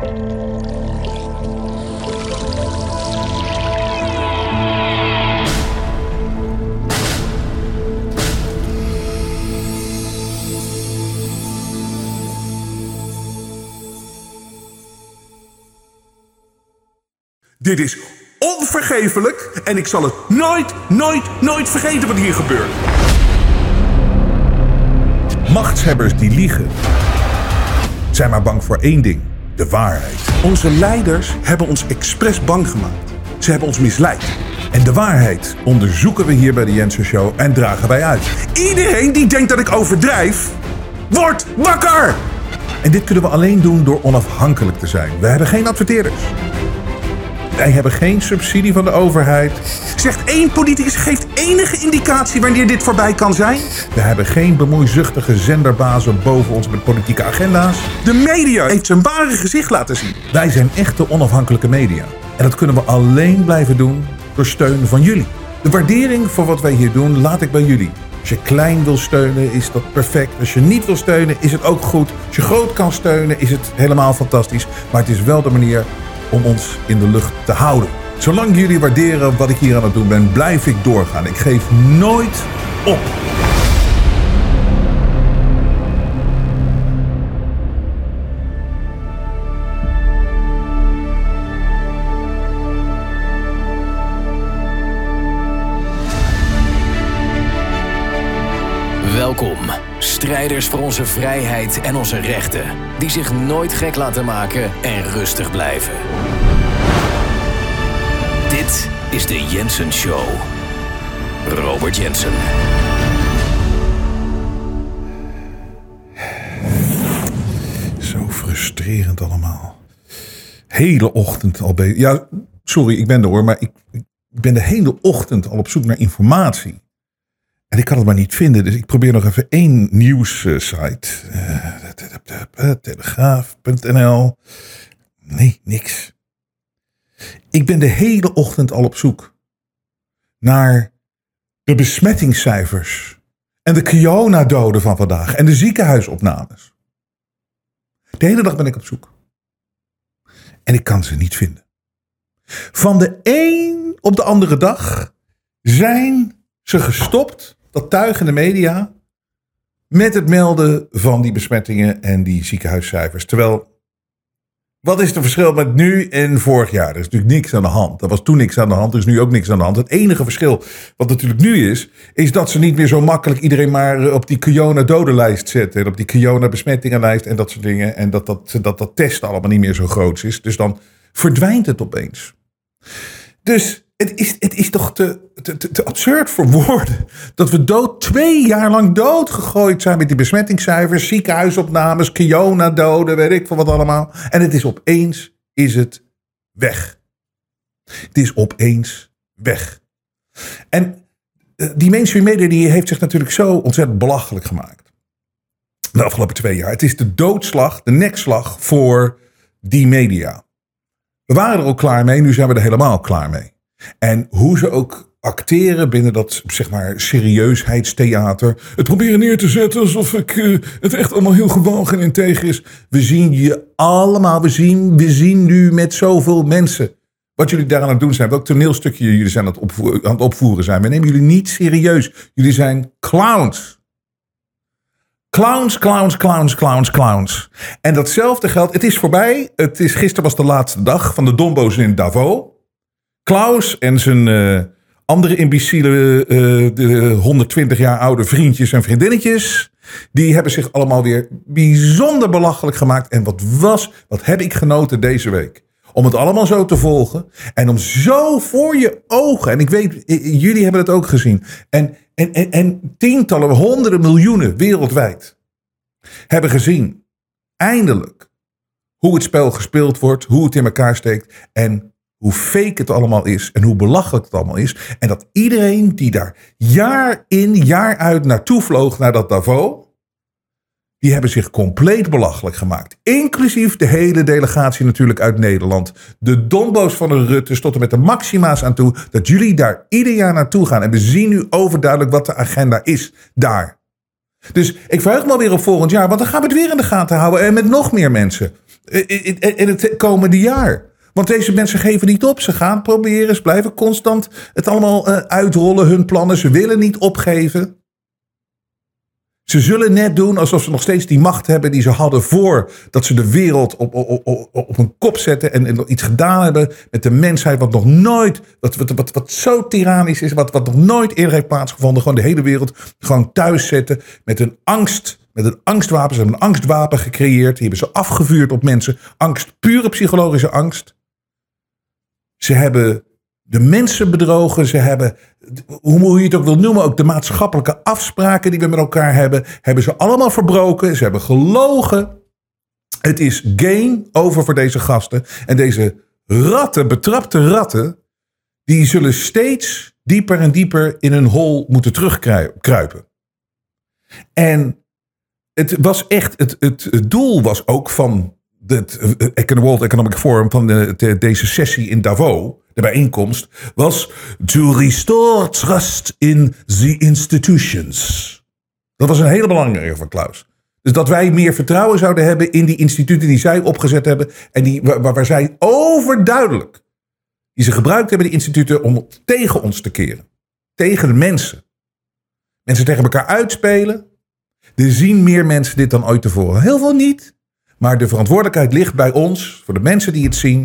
Dit is onvergeeflijk en ik zal het nooit, nooit, nooit vergeten wat hier gebeurt. Machtshebbers die liegen zijn maar bang voor één ding: de waarheid. Onze leiders hebben ons expres bang gemaakt. Ze hebben ons misleid. En de waarheid onderzoeken we hier bij de Jensen Show en dragen wij uit. Iedereen die denkt dat ik overdrijf, wordt wakker! En dit kunnen we alleen doen door onafhankelijk te zijn. We hebben geen adverteerders. Wij hebben geen subsidie van de overheid. Zegt één politicus geeft enige indicatie wanneer dit voorbij kan zijn? We hebben geen bemoeizuchtige zenderbazen boven ons met politieke agenda's. De media heeft zijn ware gezicht laten zien. Wij zijn echte onafhankelijke media. En dat kunnen we alleen blijven doen door steun van jullie. De waardering voor wat wij hier doen laat ik bij jullie. Als je klein wil steunen is dat perfect. Als je niet wil steunen is het ook goed. Als je groot kan steunen is het helemaal fantastisch. Maar het is wel de manier om ons in de lucht te houden. Zolang jullie waarderen wat ik hier aan het doen ben, blijf ik doorgaan. Ik geef nooit op. strijders voor onze vrijheid en onze rechten, die zich nooit gek laten maken en rustig blijven. Dit is de Jensen Show. Robert Jensen. Zo frustrerend allemaal. Hele ochtend al bezig. Ja, sorry, ik ben er hoor, maar ik, ik ben de hele ochtend al op zoek naar informatie. En ik kan het maar niet vinden, dus ik probeer nog even één nieuwssite. Uh, Telegraaf.nl. Nee, niks. Ik ben de hele ochtend al op zoek naar de besmettingscijfers en de corona-doden van vandaag en de ziekenhuisopnames. De hele dag ben ik op zoek. En ik kan ze niet vinden. Van de een op de andere dag zijn ze gestopt, dat tuigende media, met het melden van die besmettingen en die ziekenhuiscijfers. Terwijl wat is het verschil met nu en vorig jaar? Er is natuurlijk niks aan de hand. Er was toen niks aan de hand, er is nu ook niks aan de hand. Het enige verschil wat natuurlijk nu is, is dat ze niet meer zo makkelijk iedereen maar op die corona-dodenlijst zetten. En op die corona-besmettingenlijst en dat soort dingen. En dat dat, dat dat allemaal niet meer zo groot is. Dus dan verdwijnt het opeens. Dus het is, het is toch te, te, te, absurd voor woorden. Dat we dood, twee jaar lang doodgegooid zijn met die besmettingscijfers, ziekenhuisopnames, Kiona-doden, weet ik veel wat allemaal. En het is opeens, is het weg. Het is opeens weg. En eh, die mainstream media die heeft zich natuurlijk zo ontzettend belachelijk gemaakt. De afgelopen twee jaar. Het is de doodslag, de nekslag voor die media. We waren er ook klaar mee, nu zijn we er helemaal klaar mee. En hoe ze ook acteren binnen dat, zeg maar, serieusheidstheater. Het proberen neer te zetten alsof ik, uh, het echt allemaal heel gewogen en integer is. We zien je allemaal, we zien, we zien nu met zoveel mensen. Wat jullie daar aan het doen zijn, welk toneelstukje jullie zijn aan het, opvoeren, aan het opvoeren zijn. We nemen jullie niet serieus. Jullie zijn clowns. Clowns, clowns, clowns, clowns, clowns. En datzelfde geldt, het is voorbij. Het is, gisteren was de laatste dag van de Dombo's in Davos. Klaus en zijn uh, andere imbeciele, uh, de 120 jaar oude vriendjes en vriendinnetjes. Die hebben zich allemaal weer bijzonder belachelijk gemaakt. En wat was, wat heb ik genoten deze week? Om het allemaal zo te volgen. En om zo voor je ogen. En ik weet, jullie hebben het ook gezien. En, en, en, en tientallen, honderden miljoenen wereldwijd. Hebben gezien. Eindelijk. Hoe het spel gespeeld wordt. Hoe het in elkaar steekt. En hoe fake het allemaal is en hoe belachelijk het allemaal is. En dat iedereen die daar jaar in, jaar uit naartoe vloog naar dat Davos, die hebben zich compleet belachelijk gemaakt. Inclusief de hele delegatie natuurlijk uit Nederland. De dombo's van de Rutte tot en met de maxima's aan toe. Dat jullie daar ieder jaar naartoe gaan. En we zien nu overduidelijk wat de agenda is daar. Dus ik verheug me alweer op volgend jaar. Want dan gaan we het weer in de gaten houden. En met nog meer mensen. in, in, in het komende jaar. Want deze mensen geven niet op. Ze gaan proberen. Ze blijven constant het allemaal eh, uitrollen, hun plannen. Ze willen niet opgeven. Ze zullen net doen alsof ze nog steeds die macht hebben die ze hadden voordat ze de wereld op, op, op, op een kop zetten en, iets gedaan hebben met de mensheid wat nog nooit, wat, wat zo tyrannisch is, wat, wat nog nooit eerder heeft plaatsgevonden. Gewoon de hele wereld gewoon thuis zetten met een angst, met een angstwapen. Ze hebben een angstwapen gecreëerd, die hebben ze afgevuurd op mensen. Angst, pure psychologische angst. Ze hebben de mensen bedrogen. Ze hebben, hoe je het ook wil noemen, ook de maatschappelijke afspraken die we met elkaar hebben, hebben ze allemaal verbroken. Ze hebben gelogen. Het is game over voor deze gasten. En deze ratten, betrapte ratten, die zullen steeds dieper en dieper in hun hol moeten terugkruipen. En het was echt, het, het, het doel was ook van het World Economic Forum, van de, deze sessie in Davos, de bijeenkomst, was to restore trust in the institutions. Dat was een hele belangrijke van Klaus. Dus dat wij meer vertrouwen zouden hebben in die instituten die zij opgezet hebben. En die, waar, waar zij overduidelijk, die ze gebruikt hebben, die instituten, om tegen ons te keren. Tegen de mensen. Mensen tegen elkaar uitspelen. Er zien meer mensen dit dan ooit tevoren. Heel veel niet. Maar de verantwoordelijkheid ligt bij ons, voor de mensen die het zien.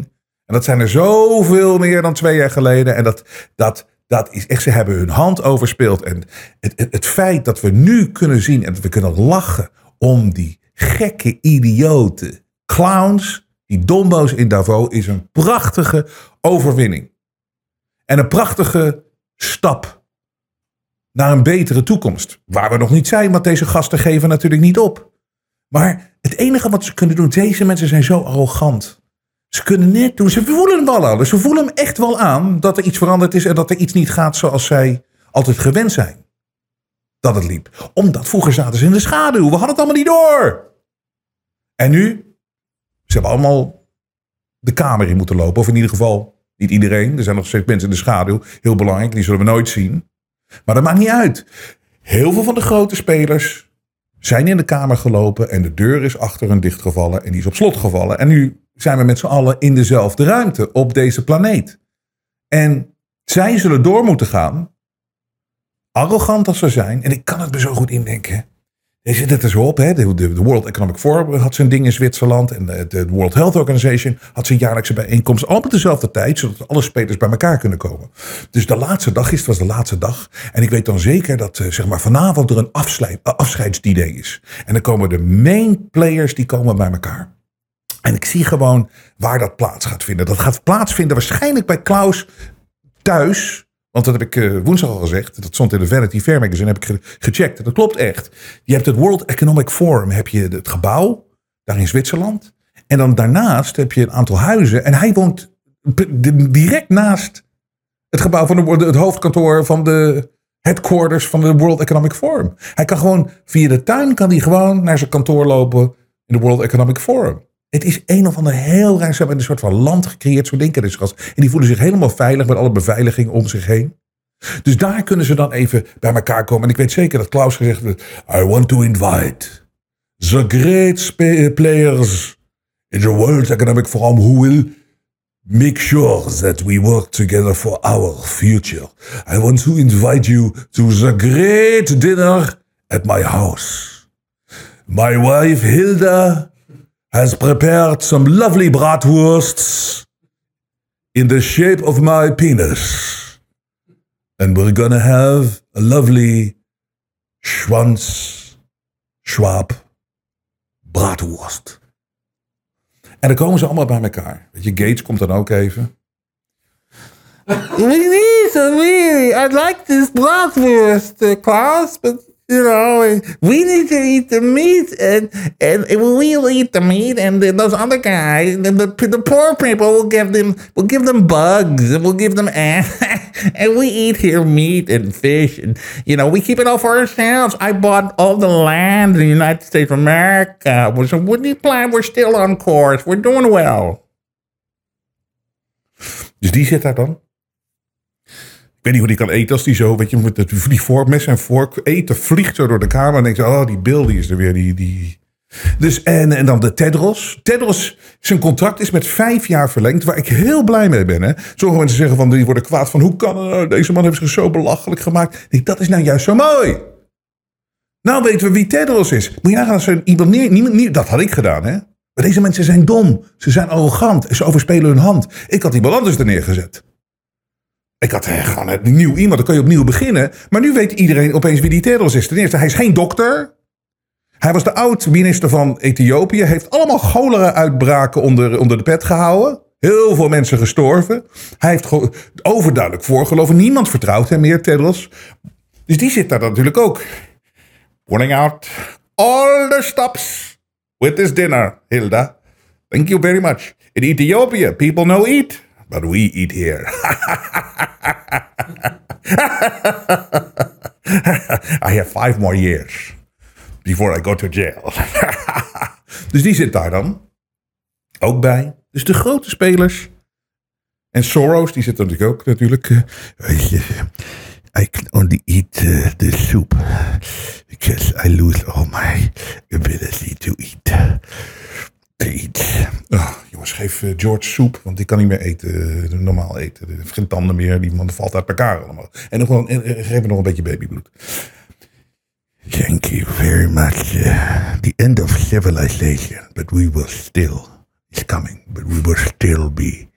En dat zijn er zoveel meer dan twee jaar geleden. En dat, dat, dat is echt, ze hebben hun hand overspeeld. En het, het, feit dat we nu kunnen zien en dat we kunnen lachen om die gekke, idiote clowns, die dombo's in Davos, is een prachtige overwinning. En een prachtige stap naar een betere toekomst. Waar we nog niet zijn, want deze gasten geven natuurlijk niet op. Maar het enige wat ze kunnen doen, deze mensen zijn zo arrogant. Ze kunnen net doen, ze voelen hem wel aan. Ze voelen hem echt wel aan dat er iets veranderd is en dat er iets niet gaat zoals zij altijd gewend zijn. Dat het liep. Omdat vroeger zaten ze in de schaduw. We hadden het allemaal niet door. En nu, ze hebben allemaal de kamer in moeten lopen. Of in ieder geval niet iedereen. Er zijn nog steeds mensen in de schaduw. Heel belangrijk, die zullen we nooit zien. Maar dat maakt niet uit. Heel veel van de grote spelers zijn in de kamer gelopen en de deur is achter hen dichtgevallen en die is op slot gevallen. En nu zijn we met z'n allen in dezelfde ruimte op deze planeet. En zij zullen door moeten gaan, arrogant als ze zijn, en ik kan het me zo goed indenken. Je zit het op, hè? De, World Economic Forum had zijn ding in Zwitserland. En de, World Health Organization had zijn jaarlijkse bijeenkomst. Allemaal op dezelfde tijd, zodat alle spelers bij elkaar kunnen komen. Dus de laatste dag het was de laatste dag. En ik weet dan zeker dat uh, zeg maar, vanavond er een uh, afscheidsidee is. En dan komen de main players, die komen bij elkaar. En ik zie gewoon waar dat plaats gaat vinden. Dat gaat plaatsvinden waarschijnlijk bij Klaus thuis want dat heb ik uh, woensdag al gezegd. Dat stond in de Vanity Fair magazine. Heb ik gecheckt. Dat klopt echt. Je hebt het World Economic Forum. Heb je het gebouw. Daar in Zwitserland. En dan daarnaast heb je een aantal huizen. En hij woont direct naast het gebouw van het hoofdkantoor van de headquarters van de World Economic Forum. Hij kan gewoon via de tuin kan hij gewoon naar zijn kantoor lopen in de World Economic Forum. Het is een of ander heel raar. Ze hebben een soort van land gecreëerd, zo denken deze gast. En die voelen zich helemaal veilig met alle beveiliging om zich heen. Dus daar kunnen ze dan even bij elkaar komen. En ik weet zeker dat Klaus gezegd heeft: I want to invite the great players in the World Economic Forum who will make sure that we work together for our future. I want to invite you to the great dinner at my house. My wife Hilda has prepared some lovely bratwursts in the shape of my penis. And we're gonna have a lovely Schwanz Schwab bratwurst. En dan komen ze allemaal bij elkaar. Weet je, Gates komt dan ook even. Need really, I'd like this bratwurst, uh, Klaus, but you know, we need to eat the meat, and and we'll eat the meat, and those other guys, the, the, the poor people, will give them, we'll give them bugs, and we'll give them, ass, and we eat here meat and fish, and you know, we keep it all for ourselves. I bought all the land in the United States of America. So you plan? We're still on course. We're doing well. Dus die zit daar dan. Weet niet hoe die kan eten als die zo, weet je, met die vork, mes en vork eten, vliegt zo door de kamer. En denk oh, die Bill die is er weer, die, die, Dus, en, en dan de Tedros. Tedros, zijn contract is met vijf jaar verlengd, waar ik heel blij mee ben. Sommige mensen zeggen van, die worden kwaad van, hoe kan het nou? Deze man heeft zich zo belachelijk gemaakt. Denk, dat is nou juist zo mooi. Nou weten we wie Tedros is. Moet je nagaan als iemand neer, niemand, dat had ik gedaan, hè. Maar deze mensen zijn dom. Ze zijn arrogant. Ze overspelen hun hand. Ik had iemand anders er neergezet. Ik had eh, gewoon een nieuw iemand. Dan kan je opnieuw beginnen. Maar nu weet iedereen opeens wie die Tedros is. Ten eerste, hij is geen dokter. Hij was de oud-minister van Ethiopië. Heeft allemaal cholera-uitbraken onder, onder de pet gehouden. Heel veel mensen gestorven. Hij heeft overduidelijk voorgeloven. Niemand vertrouwt hem meer, Tedros. Dus die zit daar natuurlijk ook. Warning out all the stops with this dinner, Hilda. Thank you very much. In Ethiopia, people no eat, but we eat here. I have five more years before I go to jail. dus die zit daar dan ook bij. Dus de grote spelers. En Soros, die zit er natuurlijk ook natuurlijk. eh, I can only eat uh, the soup because I lose all my ability to eat. Eat. Oh, jongens, geef eh, George soep, want die kan niet meer eten, eh, normaal eten. Hij heeft geen tanden meer, die man valt uit elkaar allemaal. En, nog en geef hem nog een beetje babybloed. Thank you very much. Uh, the end of civilization, but we will still, is coming, but we will still be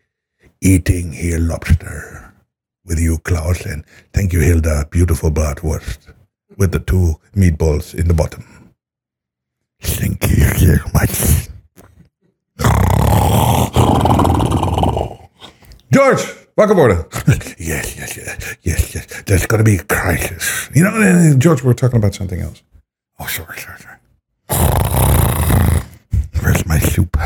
eating here lobster with you, Klaus, and thank you, Hilda. Beautiful bratwurst with the two meatballs in the bottom. Thank you very much. George, wakker worden. yes, yes, yes, yes, yes. There's going to be a crisis. You know, uh, George, we're talking about something else. Oh, sorry, sorry, sorry. Where's my soup?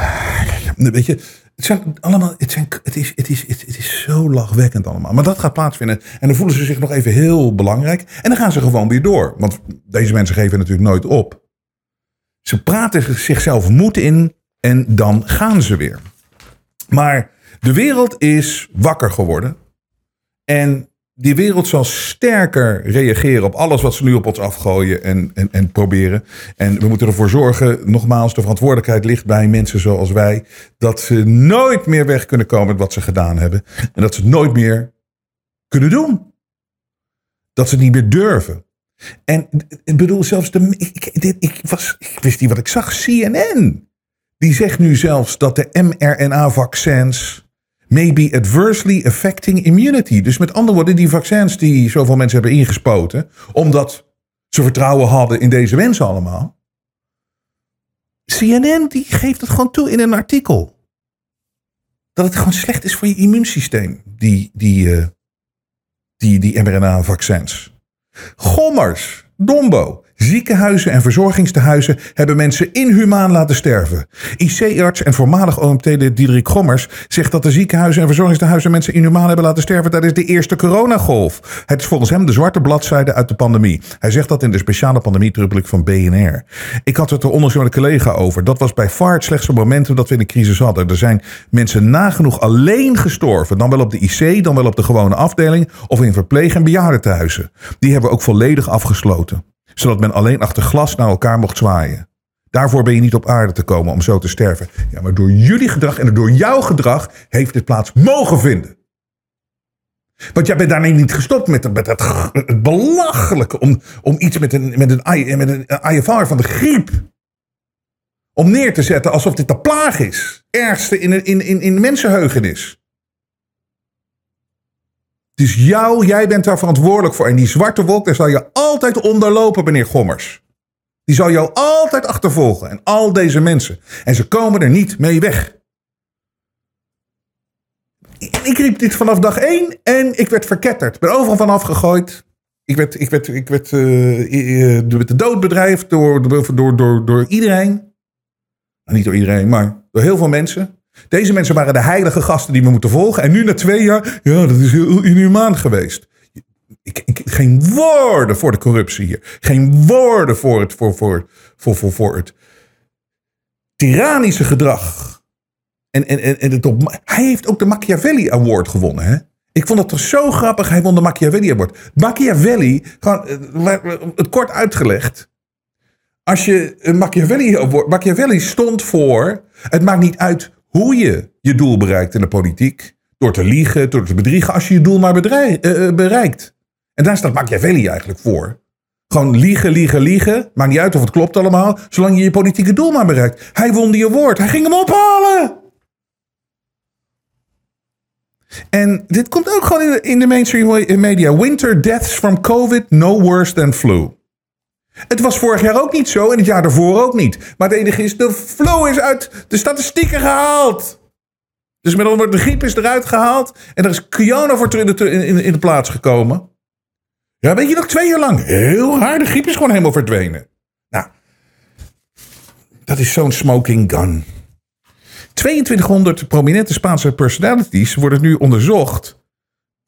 Weet je, het zijn allemaal, het, zijn, het, is, het, is, het is zo lachwekkend allemaal. Maar dat gaat plaatsvinden. En dan voelen ze zich nog even heel belangrijk. En dan gaan ze gewoon weer door. Want deze mensen geven natuurlijk nooit op. Ze praten zichzelf moed in en dan gaan ze weer. Maar de wereld is wakker geworden. En die wereld zal sterker reageren op alles wat ze nu op ons afgooien en, en, en proberen. En we moeten ervoor zorgen, nogmaals, de verantwoordelijkheid ligt bij mensen zoals wij, dat ze nooit meer weg kunnen komen met wat ze gedaan hebben. En dat ze nooit meer kunnen doen. Dat ze niet meer durven. En ik bedoel, zelfs de. Ik, ik, was, ik wist niet wat ik zag. CNN. Die zegt nu zelfs dat de mRNA-vaccins may be adversely affecting immunity. Dus met andere woorden, die vaccins die zoveel mensen hebben ingespoten, omdat ze vertrouwen hadden in deze mensen allemaal. CNN die geeft het gewoon toe in een artikel. Dat het gewoon slecht is voor je immuunsysteem, die, die, eh, die, die mRNA-vaccins. Gommers, Dombo, ziekenhuizen en verzorgingstehuizen hebben mensen inhumaan laten sterven. IC-arts en voormalig OMT-lid Diederik Gommers zegt dat de ziekenhuizen en verzorgingstehuizen mensen inhumaan hebben laten sterven tijdens de eerste coronagolf. Het is volgens hem de zwarte bladzijde uit de pandemie. Hij zegt dat in de speciale pandemie van BNR. Ik had het er onlangs met een collega over. Dat was bij far het slechtste momentum dat we in de crisis hadden. Er zijn mensen nagenoeg alleen gestorven. Dan wel op de IC, dan wel op de gewone afdeling of in verpleeg- en bejaardentehuizen. Die hebben we ook volledig afgesloten zodat men alleen achter glas naar elkaar mocht zwaaien. Daarvoor ben je niet op aarde te komen om zo te sterven. Ja, maar door jullie gedrag en door jouw gedrag heeft dit plaats mogen vinden. Want jij bent daarmee niet gestopt met, het, het belachelijke om, om iets met een, met, een, met een IFR van de griep. Om neer te zetten alsof dit de plaag is. Ergste in, in, in, in de mensenheugenis. Dus jou, jij bent daar verantwoordelijk voor. En die zwarte wolk, daar zal je altijd onderlopen, meneer Gommers. Die zal jou altijd achtervolgen. En al deze mensen. En ze komen er niet mee weg. Ik riep dit vanaf dag één en ik werd verketterd. Ik ben overal vanaf gegooid. Ik werd, ik werd, ik werd uh, de dood bedreigd door, door, door, door, door iedereen. Nou, niet door iedereen, maar door heel veel mensen. Deze mensen waren de heilige gasten die we moeten volgen. En nu na twee jaar, ja, dat is heel inhumaan geweest. Ik, ik, geen woorden voor de corruptie hier. Geen woorden voor het, voor, voor, voor, voor, voor het tyrannische gedrag. En, en, en, en het op, hij heeft ook de Machiavelli Award gewonnen. Hè? Ik vond het toch zo grappig. Hij won de Machiavelli Award. Machiavelli, gewoon, het kort uitgelegd, Als je een Machiavelli, Machiavelli stond voor. Het maakt niet uit hoe je je doel bereikt in de politiek. Door te liegen, door te bedriegen, als je je doel maar eh, eh, bereikt. En daar staat Machiavelli eigenlijk voor. Gewoon liegen, liegen, liegen. Maakt niet uit of het klopt allemaal. Zolang je je politieke doel maar bereikt. Hij won die award. Hij ging hem ophalen. En dit komt ook gewoon in de mainstream media. Winter deaths from COVID no worse than flu. Het was vorig jaar ook niet zo en het jaar daarvoor ook niet. Maar het enige is, de flu is uit de statistieken gehaald. Dus met andere de griep is eruit gehaald. En er is Kiona voor in de, in, in de plaats gekomen. Ja, weet je nog, twee jaar lang. Heel hard, de griep is gewoon helemaal verdwenen. Nou, dat is zo'n smoking gun. 2200 prominente Spaanse personalities worden nu onderzocht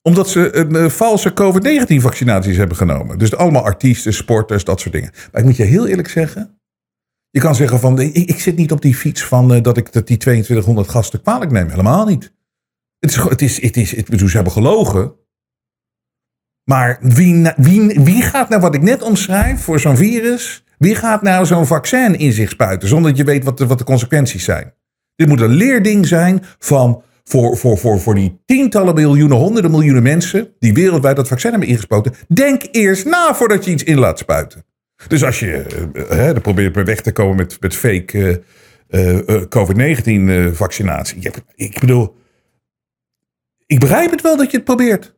omdat ze een eh, valse COVID-19-vaccinaties hebben genomen. Dus allemaal artiesten, sporters, dat soort dingen. Maar ik moet je heel eerlijk zeggen. Je kan zeggen van, ik, ik zit niet op die fiets van eh, dat ik dat die 2200 gasten kwalijk neem. Helemaal niet. Het is, het is, het is, het, bedoel, ze hebben gelogen. Maar wie, wie, wie gaat nou wat ik net omschrijf voor zo'n virus? Wie gaat nou zo'n vaccin in zich spuiten zonder dat je weet wat de, wat de consequenties zijn? Dit moet een leerding zijn van voor, voor, voor, voor die tientallen miljoenen, honderden miljoenen mensen die wereldwijd dat vaccin hebben ingespoten. Denk eerst na voordat je iets in laat spuiten. Dus als je eh, hè, dan probeert weg te komen met, met fake eh, eh, eh, COVID-19-vaccinatie. ik bedoel, ik begrijp het wel dat je het probeert.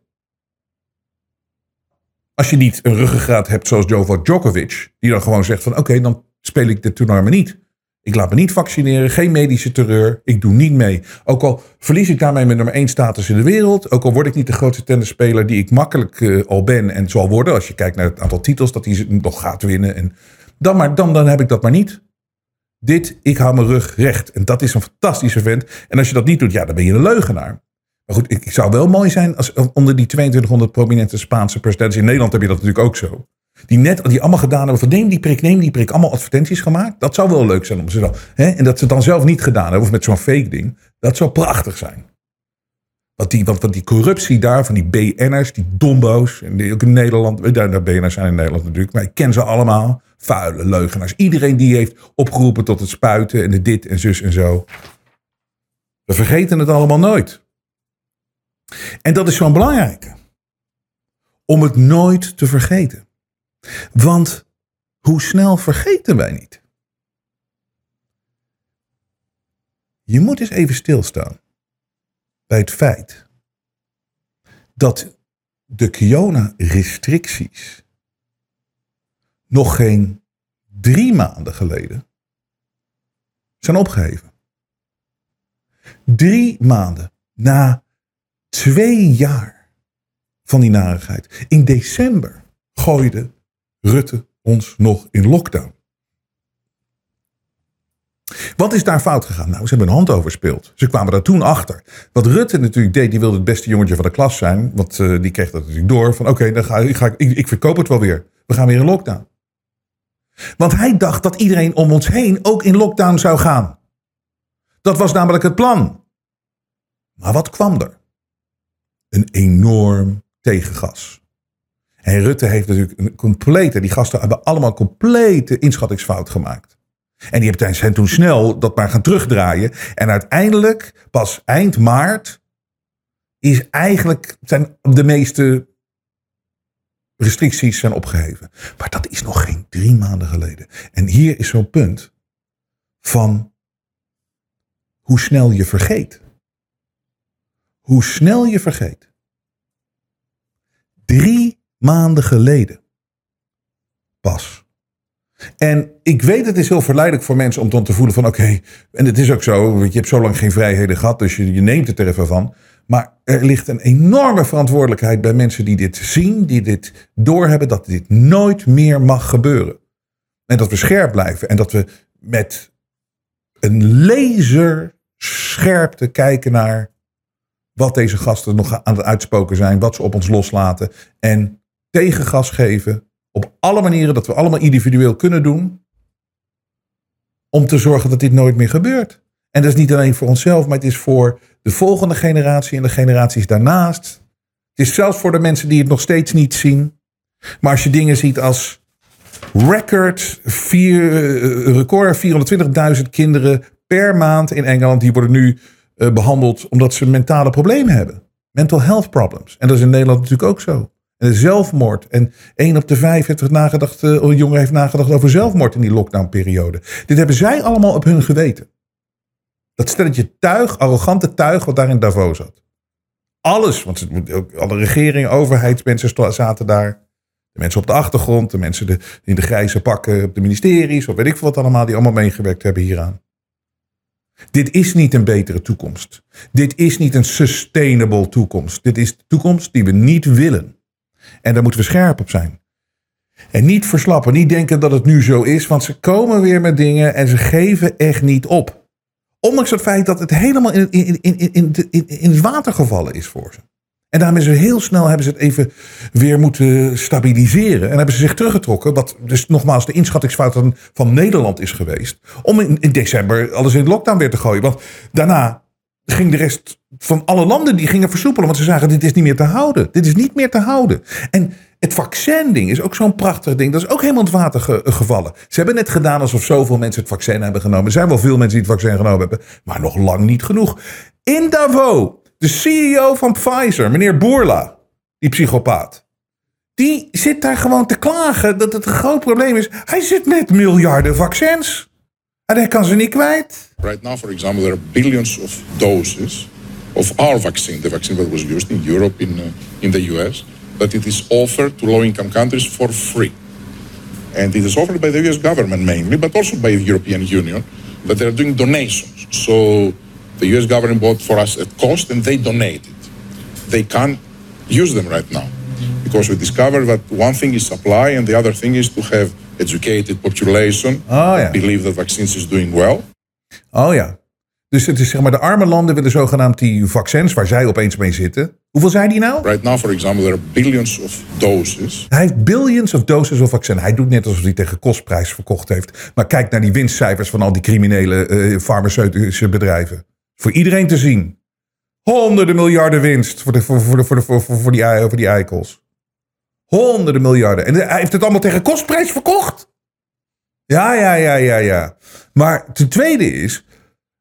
Als je niet een ruggengraat hebt zoals Novak Djokovic, die dan gewoon zegt van oké, dan speel ik dit toernooi niet. Ik laat me niet vaccineren, geen medische terreur, ik doe niet mee. Ook al verlies ik daarmee mijn nummer 1 status in de wereld, ook al word ik niet de grootste tennisspeler die ik makkelijk eh, al ben en zal worden, als je kijkt naar het aantal titels dat hij nog gaat winnen, en dan, maar, dan, dan heb ik dat maar niet. Dit, ik hou mijn rug recht. En dat is een fantastische vent. En als je dat niet doet, ja, dan ben je een leugenaar. Maar goed, ik, ik zou wel mooi zijn als onder die 2200 prominente Spaanse presidenten. In Nederland heb je dat natuurlijk ook zo. Die net, die allemaal gedaan hebben van neem die prik, neem die prik. Allemaal advertenties gemaakt. Dat zou wel leuk zijn om ze dan. Hè? En dat ze het dan zelf niet gedaan hebben. Of met zo'n fake ding. Dat zou prachtig zijn. Want die, want, die corruptie daar van die BN'ers, die dombo's. Ook in Nederland. Daar, daar BN'ers zijn in Nederland natuurlijk. Maar ik ken ze allemaal. Vuile leugenaars. Iedereen die heeft opgeroepen tot het spuiten. En de dit en zus en zo. We vergeten het allemaal nooit. En dat is zo'n belangrijke. Om het nooit te vergeten. Want hoe snel vergeten wij niet? Je moet eens even stilstaan bij het feit dat de Kiona-restricties nog geen drie maanden geleden zijn opgeheven. Drie maanden na twee jaar van die narigheid. In december gooide Rutte ons nog in lockdown. Wat is daar fout gegaan? Nou, ze hebben een hand overspeeld. Ze kwamen daar toen achter. Wat Rutte natuurlijk deed, die wilde het beste jongetje van de klas zijn. Want uh, die kreeg dat natuurlijk door. Van oké, dan ga, ik, ik, ik verkoop het wel weer. We gaan weer in lockdown. Want hij dacht dat iedereen om ons heen ook in lockdown zou gaan. Dat was namelijk het plan. Maar wat kwam er? Een enorm tegengas. En Rutte heeft natuurlijk een complete, die gasten hebben allemaal complete inschattingsfout gemaakt. En die hebben zijn toen snel dat maar gaan terugdraaien. En uiteindelijk, pas eind maart, is eigenlijk zijn de meeste restricties zijn opgeheven. Maar dat is nog geen drie maanden geleden. En hier is zo'n punt van hoe snel je vergeet. Hoe snel je vergeet. Drie maanden geleden. Pas. En ik weet, het is heel verleidelijk voor mensen om dan te voelen van oké, en het is ook zo, want je hebt zo lang geen vrijheden gehad, dus je, je neemt het er even van. Maar er ligt een enorme verantwoordelijkheid bij mensen die dit zien, die dit doorhebben, dat dit nooit meer mag gebeuren. En dat we scherp blijven en dat we met een laserscherpte kijken naar wat deze gasten nog aan het uitspoken zijn, wat ze op ons loslaten en tegengas geven op alle manieren dat we allemaal individueel kunnen doen. Om te zorgen dat dit nooit meer gebeurt. En dat is niet alleen voor onszelf, maar het is voor de volgende generatie en de generaties daarnaast. Het is zelfs voor de mensen die het nog steeds niet zien. Maar als je dingen ziet als record, vier, eh, record 420.000 kinderen per maand in Engeland. Die worden nu eh, behandeld omdat ze mentale problemen hebben. Mental health problems. En dat is in Nederland natuurlijk ook zo. Zelfmoord. En één op de vijf heeft nagedacht, eh, een jongen heeft nagedacht over zelfmoord in die lockdownperiode. Dit hebben zij allemaal op hun geweten. Dat stelletje tuig, arrogante tuig, wat daar in Davos zat. Alles, want alle regeringen, overheidsmensen zaten daar. De mensen op de achtergrond, de mensen de, in de grijze pakken op de ministeries, of weet ik veel wat allemaal, die allemaal meegewerkt hebben hieraan. Dit is niet een betere toekomst. Dit is niet een sustainable toekomst. Dit is de toekomst die we niet willen. En daar moeten we scherp op zijn. En niet verslappen, niet denken dat het nu zo is, want ze komen weer met dingen en ze geven echt niet op. Ondanks het feit dat het helemaal in, in, in, in, het water gevallen is voor ze. En daarom is heel snel hebben ze het even weer moeten stabiliseren. En hebben ze zich teruggetrokken. Wat dus nogmaals de inschattingsfout van, Nederland is geweest. Om in, in december alles in lockdown weer te gooien. Want daarna ging de rest van alle landen die gingen versoepelen. Want ze zagen dit is niet meer te houden. Dit is niet meer te houden. En het vaccin-ding is ook zo'n prachtig ding. Dat is ook helemaal het water ge- gevallen. Ze hebben net gedaan alsof zoveel mensen het vaccin hebben genomen. Er zijn wel veel mensen die het vaccin genomen hebben. Maar nog lang niet genoeg. In Davos, de CEO van Pfizer, meneer Boerla, die psychopaat. Die zit daar gewoon te klagen dat het een groot probleem is. Hij zit met miljarden vaccins. En hij kan ze niet kwijt. Right now, for example, there are billions of doses of our vaccine, the vaccine that was used in Europe, in, uh, in the US, that it is offered to low-income countries for free. And it is offered by the US government mainly, but also by the European Union, that they are doing donations. So the US government bought for us at cost and they donated. They can't use them right now because we discovered that one thing is supply and the other thing is to have educated population Oh, ja. believe that vaccines is doing well. Oh ja. Dus het is zeg maar de arme landen willen zogenaamd die vaccins waar zij opeens mee zitten. Hoeveel zei die nou? Right now, for example, there are billions of doses. Hij heeft billions of doses of vaccin. Hij doet net alsof hij tegen kostprijs verkocht heeft. Maar kijk naar die winstcijfers van al die criminele eh, farmaceutische bedrijven. Voor iedereen te zien. Honderden miljarden winst voor, de, voor, voor, de, voor, de, voor, voor, voor, die, ei- voor die eikels. Honderden miljarden. En hij heeft het allemaal tegen kostprijs verkocht. Ja, ja, ja, ja, ja. Maar ten tweede is,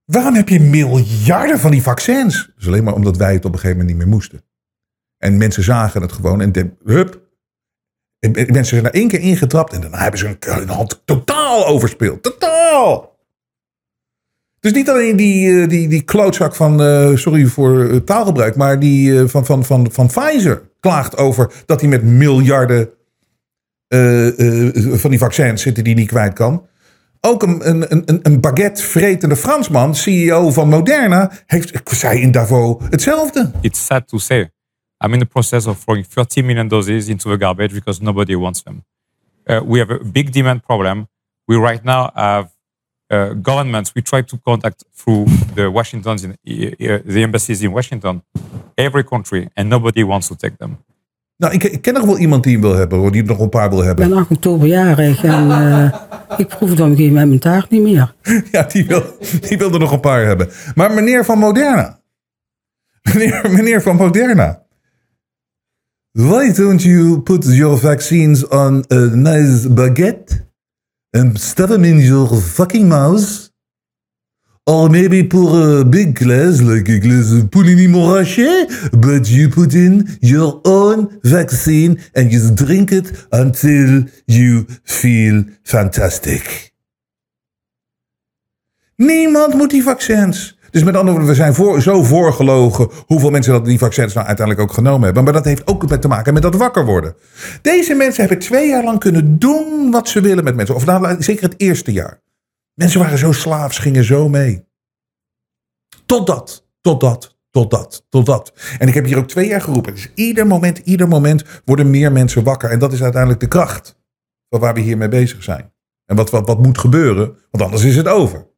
waarom heb je miljarden van die vaccins? Dat is alleen maar omdat wij het op een gegeven moment niet meer moesten. En mensen zagen het gewoon en hup. En en mensen zijn er één keer ingetrapt en daarna hebben ze hun, hand totaal overspeeld. Totaal! Dus niet alleen die, eh, die, die klootzak van, eh, sorry voor eh, taalgebruik, maar die van, van, van, van Pfizer klaagt over dat hij met miljarden eh, eh, van die vaccins zitten die niet kwijt kan. Ook een, een, een, een baguette-vretende Fransman, CEO van Moderna, heeft, zei in Davos hetzelfde. it's sad to say. I'm in the process of throwing 30 million doses into the garbage because nobody wants them. Uh, we have a big demand problem. We right now have uh, governments. We try to contact through the Washington's in, uh, the embassies in Washington, every country, and nobody wants to take them. Nou, ik, ik ken nog wel iemand die hem wil hebben, hoor, die er nog een paar wil Ik hebben. ben 8 oktober jarig en eh, ik proef het op een gegeven moment mijn taart niet meer. Ja, die wil, die wil er nog een paar hebben. Maar meneer van Moderna. Meneer, meneer van Moderna. Why don't you put your vaccines on a nice baguette and stuff them in your fucking mouth? Or maybe pour a big glass, like a glass of Pouligny Montrachet, but you put in your own vaccine and you drink it until you feel fantastic. Niemand moet die vaccins. Dus met andere woorden, we zijn voor, zo voorgelogen hoeveel mensen dat die vaccins nou uiteindelijk ook genomen hebben. Maar dat heeft ook met te maken met dat wakker worden. Deze mensen hebben twee jaar lang kunnen doen wat ze willen met mensen. Of nou, zeker het eerste jaar. Mensen waren zo slaafs, gingen zo mee. Totdat, totdat, totdat, totdat. En ik heb hier ook twee jaar geroepen. Dus ieder moment, ieder moment worden meer mensen wakker. En dat is uiteindelijk de kracht waar we hiermee bezig zijn. En wat, wat moet gebeuren, want anders is het over.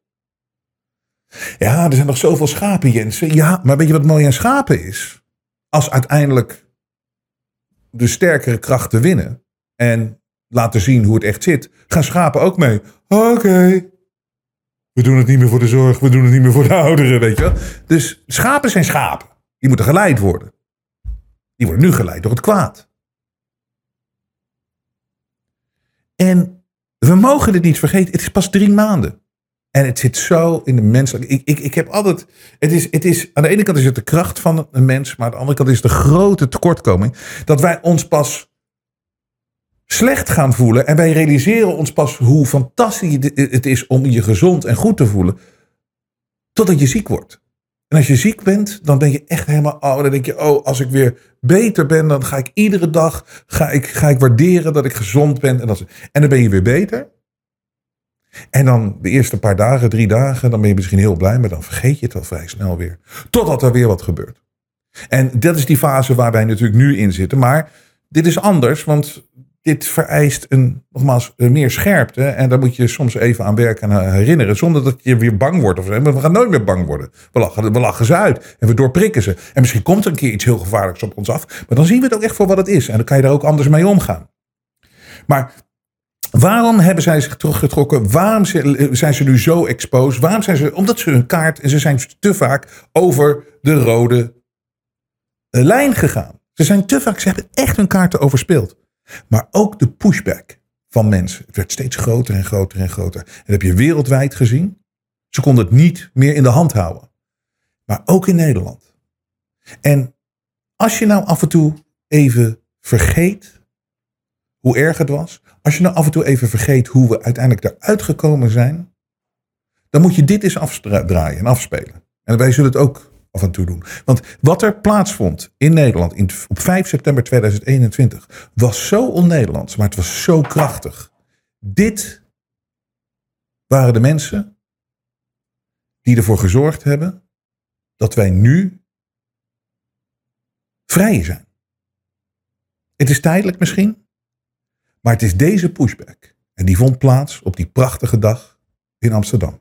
Ja, er zijn nog zoveel schapen, Jens. Ja, maar weet je wat mooi aan schapen is? Als uiteindelijk de sterkere krachten winnen en laten zien hoe het echt zit, gaan schapen ook mee. Oké. We doen het niet meer voor de zorg, we doen het niet meer voor de ouderen, weet je wel. Dus schapen zijn schapen. Die moeten geleid worden. Die worden nu geleid door het kwaad. En We mogen dit niet vergeten. Het is pas drie maanden. En het zit zo in de menselijke. Ik, ik, ik heb altijd. Het is, het is, aan de ene kant is het de kracht van een mens. Maar aan de andere kant is de grote tekortkoming. Dat wij ons pas slecht gaan voelen. En wij realiseren ons pas hoe fantastisch het is om je gezond en goed te voelen. Totdat je ziek wordt. En als je ziek bent, dan ben je echt helemaal. Oh, dan denk je, oh, als ik weer beter ben, dan ga ik iedere dag ga ik, ga ik waarderen dat ik gezond ben. En, dat, en dan ben je weer beter. En dan de eerste paar dagen, drie dagen, dan ben je misschien heel blij, maar dan vergeet je het al vrij snel weer. Totdat er weer wat gebeurt. En dat is die fase waar wij natuurlijk nu in zitten. Maar dit is anders, want dit vereist een, nogmaals, meer scherpte. En daar moet je soms even aan werken en herinneren. Zonder dat je weer bang wordt. Of, we gaan nooit meer bang worden. We lachen, we lachen ze uit. En we doorprikken ze. En misschien komt er een keer iets heel gevaarlijks op ons af. Maar dan zien we het ook echt voor wat het is. En dan kan je daar ook anders mee omgaan. Maar Waarom hebben zij zich teruggetrokken? Waarom zijn ze nu zo exposed? Waarom zijn ze? Omdat ze hun kaart en ze zijn te vaak over de rode eh, lijn gegaan. Ze zijn te vaak, ze hebben echt hun kaarten overspeeld. Maar ook de pushback van mensen. Het werd steeds groter en groter en groter. En dat heb je wereldwijd gezien. Ze konden het niet meer in de hand houden. Maar ook in Nederland. En als je nou af en toe even vergeet hoe erg het was. Als je nou af en toe even vergeet hoe we uiteindelijk eruit gekomen zijn. Dan moet je dit eens afdraaien en afspelen. En wij zullen het ook af en toe doen. Want wat er plaatsvond in Nederland in, op 5 september 2021 was zo on-Nederlands, maar het was zo krachtig. Dit waren de mensen die ervoor gezorgd hebben dat wij nu vrij zijn. Het is tijdelijk misschien, maar het is deze pushback. En die vond plaats op die prachtige dag in Amsterdam.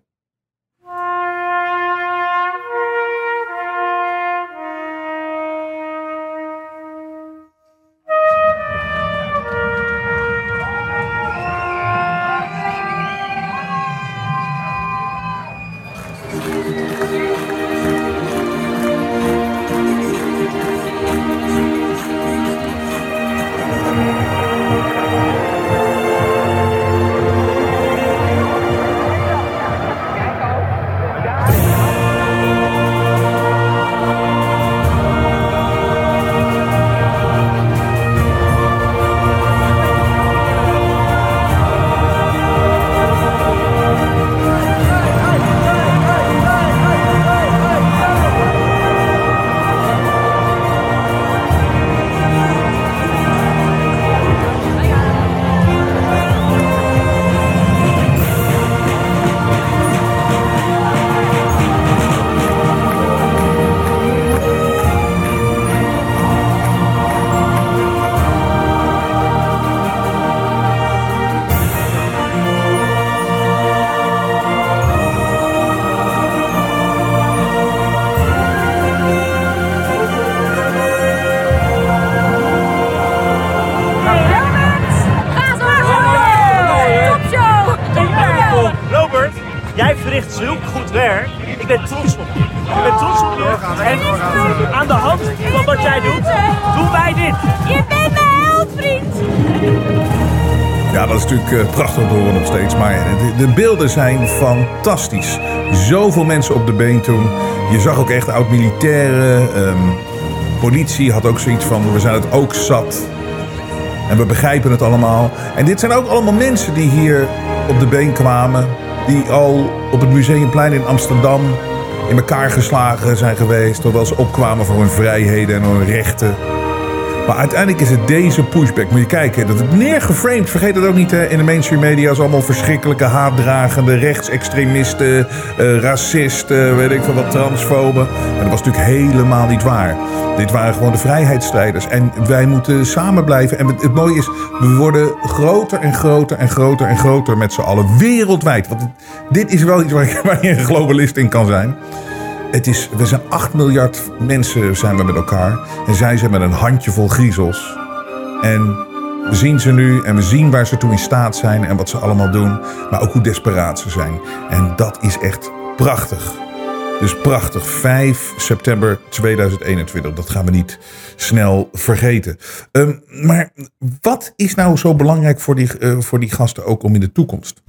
Jij verricht zulk goed werk. Ik ben trots op je. Ik ben trots op je. En aan de hand van wat jij doet, doen wij dit. Je bent mijn held, vriend. Ja, dat is natuurlijk eh, prachtig te horen nog steeds. Maar de, de beelden zijn fantastisch. Zoveel mensen op de been toen. Je zag ook echt oud-militairen. ehm, politie had ook zoiets van, we zijn het ook zat. En we begrijpen het allemaal. En dit zijn ook allemaal mensen die hier op de been kwamen. Die al op het Museumplein in Amsterdam in elkaar geslagen zijn geweest. Terwijl ze opkwamen voor hun vrijheden en hun rechten. Maar uiteindelijk is het deze pushback. Moet je kijken, dat het neergeframed. Vergeet het ook niet hè, in de mainstream media. als allemaal verschrikkelijke haatdragende rechtsextremisten, eh, racisten, weet ik veel wat, transfoben. En dat was natuurlijk helemaal niet waar. Dit waren gewoon de vrijheidsstrijders. En wij moeten samen blijven. En het, mooie is, we worden groter en groter en groter en groter met z'n allen. Wereldwijd. Want dit is wel iets waar, waar je een globalist in kan zijn. Het is, we zijn 8 miljard mensen zijn we met elkaar. En zij zijn met een handjevol griezels. En we zien ze nu en we zien waar ze toe in staat zijn en wat ze allemaal doen. Maar ook hoe desperaat ze zijn. En dat is echt prachtig. Dus prachtig, 5 september 2021. Dat gaan we niet snel vergeten. Ehm, maar wat is nou zo belangrijk voor die, eh, voor die gasten ook om in de toekomst?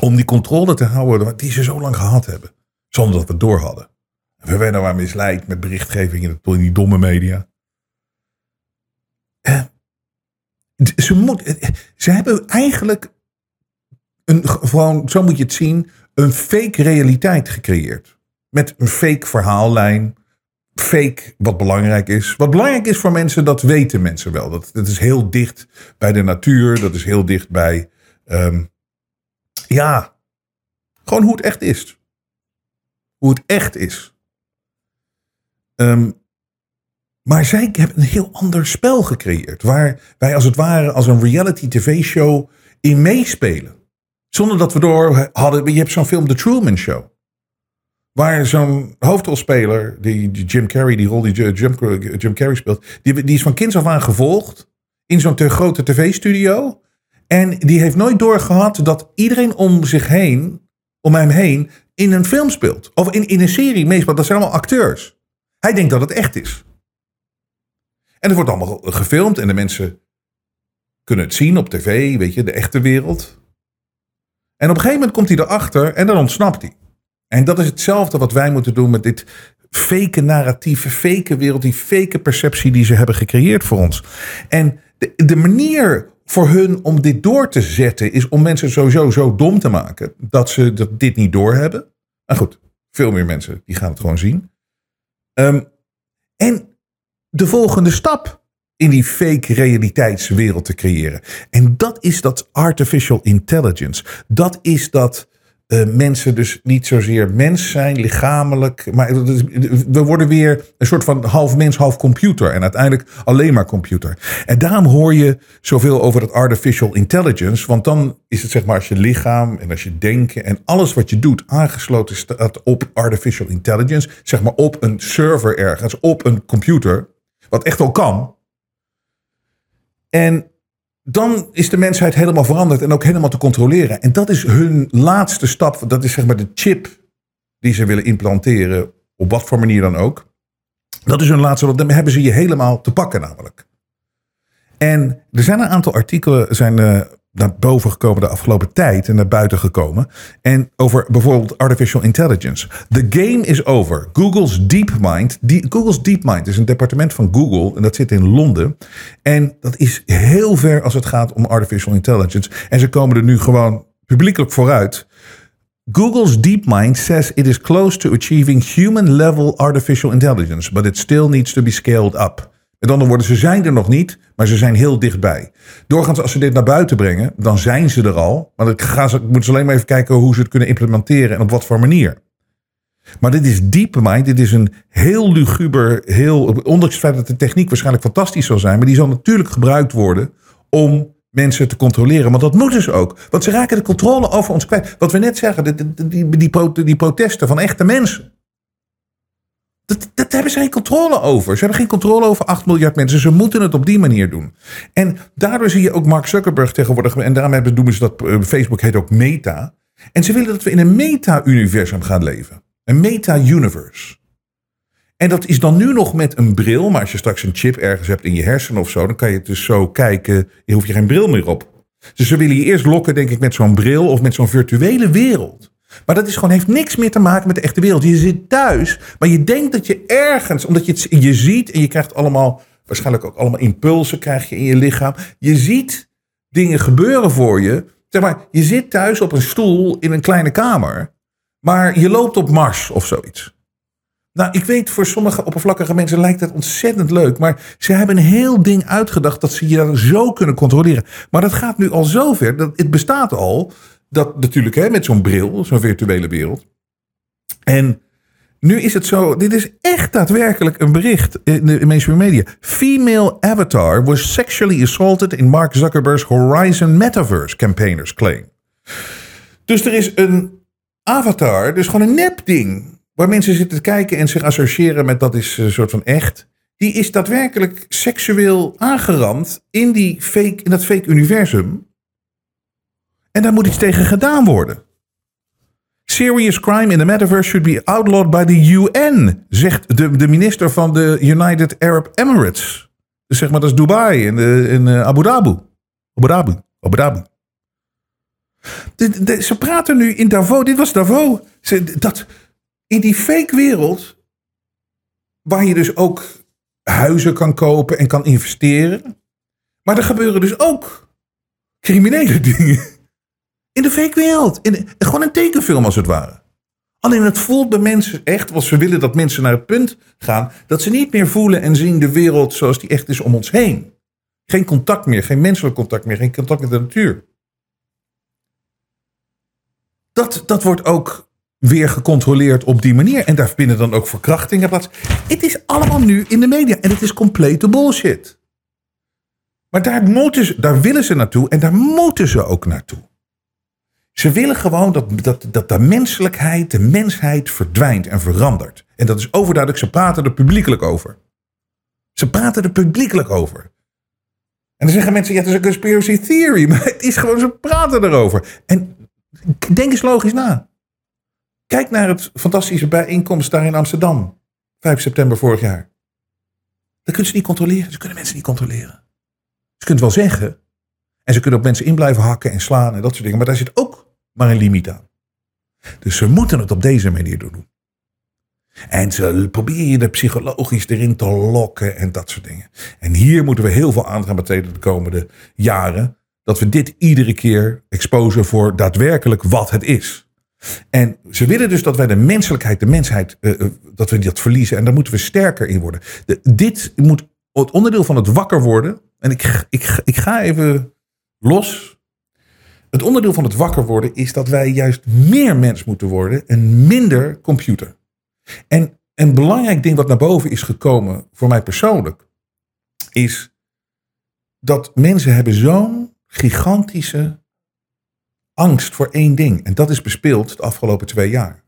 Om die controle te houden die ze zo lang gehad hebben. Zonder dat we het door hadden. We werden maar misleid met berichtgeving in, die domme media. Eh, ze, moet, eh, ze hebben eigenlijk een, gewoon, zo moet je het zien, een fake realiteit gecreëerd. Met een fake verhaallijn. Fake wat belangrijk is. Wat belangrijk is voor mensen, dat weten mensen wel. Dat, dat is heel dicht bij de natuur. Dat is heel dicht bij. ehm, ja, gewoon hoe het echt is. Hoe het echt is. Ehm, maar zij hebben een heel ander spel gecreëerd. Waar wij als het ware als een reality tv-show in meespelen. Zonder dat we door hadden. Je hebt zo'n film The Truman Show. Waar zo'n hoofdrolspeler, die, Jim Carrey, die rol die Jim, Jim Carrey speelt. Die, die is van kinds af aan gevolgd. In zo'n te grote tv-studio. En die heeft nooit doorgehad dat iedereen om zich heen, om hem heen, in een film speelt. Of in, in een serie meespeelt. Dat zijn allemaal acteurs. Hij denkt dat het echt is. En het wordt allemaal gefilmd en de mensen kunnen het zien op tv, weet je, de echte wereld. En op een gegeven moment komt hij erachter en dan ontsnapt hij. En dat is hetzelfde wat wij moeten doen met dit fake narratieve, fake wereld, die fake perceptie die ze hebben gecreëerd voor ons. En de, de manier voor hun om dit door te zetten is om mensen sowieso zo dom te maken dat ze dat dit niet doorhebben. Maar goed, veel meer mensen die gaan het gewoon zien. Ehm, en de volgende stap in die fake realiteitswereld te creëren. En dat is dat artificial intelligence. Dat is dat eh, mensen dus niet zozeer mens zijn, lichamelijk. Maar het we worden weer een soort van half mens, half computer. En uiteindelijk alleen maar computer. En daarom hoor je zoveel over dat artificial intelligence. Want dan is het zeg maar als je lichaam en als je denken en alles wat je doet aangesloten staat op artificial intelligence. Zeg maar op een server ergens, op een computer. Wat echt wel kan. En dan is de mensheid helemaal veranderd en ook helemaal te controleren. En dat is hun laatste stap. Dat is zeg maar de chip die ze willen implanteren, op wat voor manier dan ook. Dat is hun laatste, want dan hebben ze je helemaal te pakken namelijk. En er zijn een aantal artikelen zijn, eh, naar boven gekomen de afgelopen tijd en naar buiten gekomen. En over bijvoorbeeld artificial intelligence. The game is over. Google's DeepMind. Die, Google's DeepMind is een departement van Google en dat zit in Londen. En dat is heel ver als het gaat om artificial intelligence. En ze komen er nu gewoon publiekelijk vooruit. Google's DeepMind says it is close to achieving human level artificial intelligence, but it still needs to be scaled up. Met andere woorden, ze zijn er nog niet, maar ze zijn heel dichtbij. Doorgaans, als ze dit naar buiten brengen, dan zijn ze er al. Maar dan gaan ze, moeten ze alleen maar even kijken hoe ze het kunnen implementeren en op wat voor manier. Maar dit is DeepMind. Dit is een heel luguber, heel, ondanks het feit dat de techniek waarschijnlijk fantastisch zal zijn, maar die zal natuurlijk gebruikt worden om mensen te controleren. Want dat moeten ze ook. Want ze raken de controle over ons kwijt. Wat we net zeggen, die, die, die protesten van echte mensen. Dat, hebben ze geen controle over. Ze hebben geen controle over 8 miljard mensen. Ze moeten het op die manier doen. En daardoor zie je ook Mark Zuckerberg tegenwoordig. En daarom doen ze dat. eh, Facebook heet ook Meta. En ze willen dat we in een meta-universum gaan leven. Een meta-universe. En dat is dan nu nog met een bril. Maar als je straks een chip ergens hebt in je hersenen of zo. dan kan je het dus zo kijken. Je hoef je geen bril meer op. Dus ze willen je eerst lokken, denk ik, met zo'n bril of met zo'n virtuele wereld. Maar dat is gewoon, heeft niks meer te maken met de echte wereld. Je zit thuis, maar je denkt dat je ergens, omdat je het je ziet en je krijgt allemaal, waarschijnlijk ook allemaal impulsen krijg je in je lichaam. Je ziet dingen gebeuren voor je. Zeg maar, je zit thuis op een stoel in een kleine kamer, maar je loopt op Mars of zoiets. Nou, ik weet, voor sommige oppervlakkige mensen lijkt dat ontzettend leuk. Maar ze hebben een heel ding uitgedacht dat ze je dan zo kunnen controleren. Maar dat gaat nu al zover. Dat, het bestaat al. Dat natuurlijk hè, met zo'n bril, zo'n virtuele wereld. En nu is het zo, dit is echt daadwerkelijk een bericht in de mainstream media. Female avatar was sexually assaulted in Mark Zuckerberg's Horizon Metaverse campaigners claim. Dus er is een avatar, dus gewoon een nepding. Waar mensen zitten te kijken en zich associëren met dat is een soort van echt. Die is daadwerkelijk seksueel aangerand in, die fake, in dat fake universum. En daar moet iets tegen gedaan worden. Serious crime in the metaverse should be outlawed by the UN, zegt de, de minister van de United Arab Emirates. Dus zeg maar, dat is Dubai en in, in eh, Abu Dhabi. Abu Dhabi. Abu Dhabi. Ze praten nu in Davos, dit was Davos. Dat, in die fake wereld, waar je dus ook huizen kan kopen en kan investeren. Maar er gebeuren dus ook criminele dingen. In de fake wereld. In de- gewoon een tekenfilm als het ware. Alleen het voelt bij mensen echt, want ze willen dat mensen naar het punt gaan, dat ze niet meer voelen en zien de wereld zoals die echt is om ons heen. Geen contact meer, geen menselijk contact meer, geen contact met de natuur. Dat, dat wordt ook weer gecontroleerd op die manier. En daar vinden dan ook verkrachtingen plaats. Het is allemaal nu in de media en het is complete bullshit. Maar daar, moeten daar willen ze naartoe en daar moeten ze ook naartoe. Ze willen gewoon dat, dat, dat de menselijkheid, de mensheid verdwijnt en verandert. En dat is overduidelijk, ze praten er publiekelijk over. Ze praten er publiekelijk over. En dan zeggen mensen, ja, het is een conspiracy theory. Maar het is gewoon, ze praten erover. En denk eens logisch na. Kijk naar het fantastische bijeenkomst daar in Amsterdam. 5 september vorig jaar. Dat kunnen ze niet controleren. Ze kunnen mensen niet controleren. Ze kunnen het wel zeggen. En ze kunnen op mensen in blijven hakken en slaan en dat soort dingen. Maar daar zit ook maar een limiet aan. Dus ze moeten het op deze manier doen. En ze proberen je psychologisch erin te lokken en dat soort dingen. En hier moeten we heel veel aan gaan besteden de komende jaren. Dat we dit iedere keer exposen voor daadwerkelijk wat het is. En ze willen dus dat wij de menselijkheid, de mensheid, eh, eh, dat we dat verliezen. En daar moeten we sterker in worden. De, dit moet het onderdeel van het wakker worden. En ik, ik, ik ga even los. Het onderdeel van het wakker worden is dat wij juist meer mens moeten worden en minder computer. En een belangrijk ding wat naar boven is gekomen voor mij persoonlijk, is dat mensen hebben zo'n gigantische angst voor één ding. En dat is bespeeld de afgelopen twee jaar.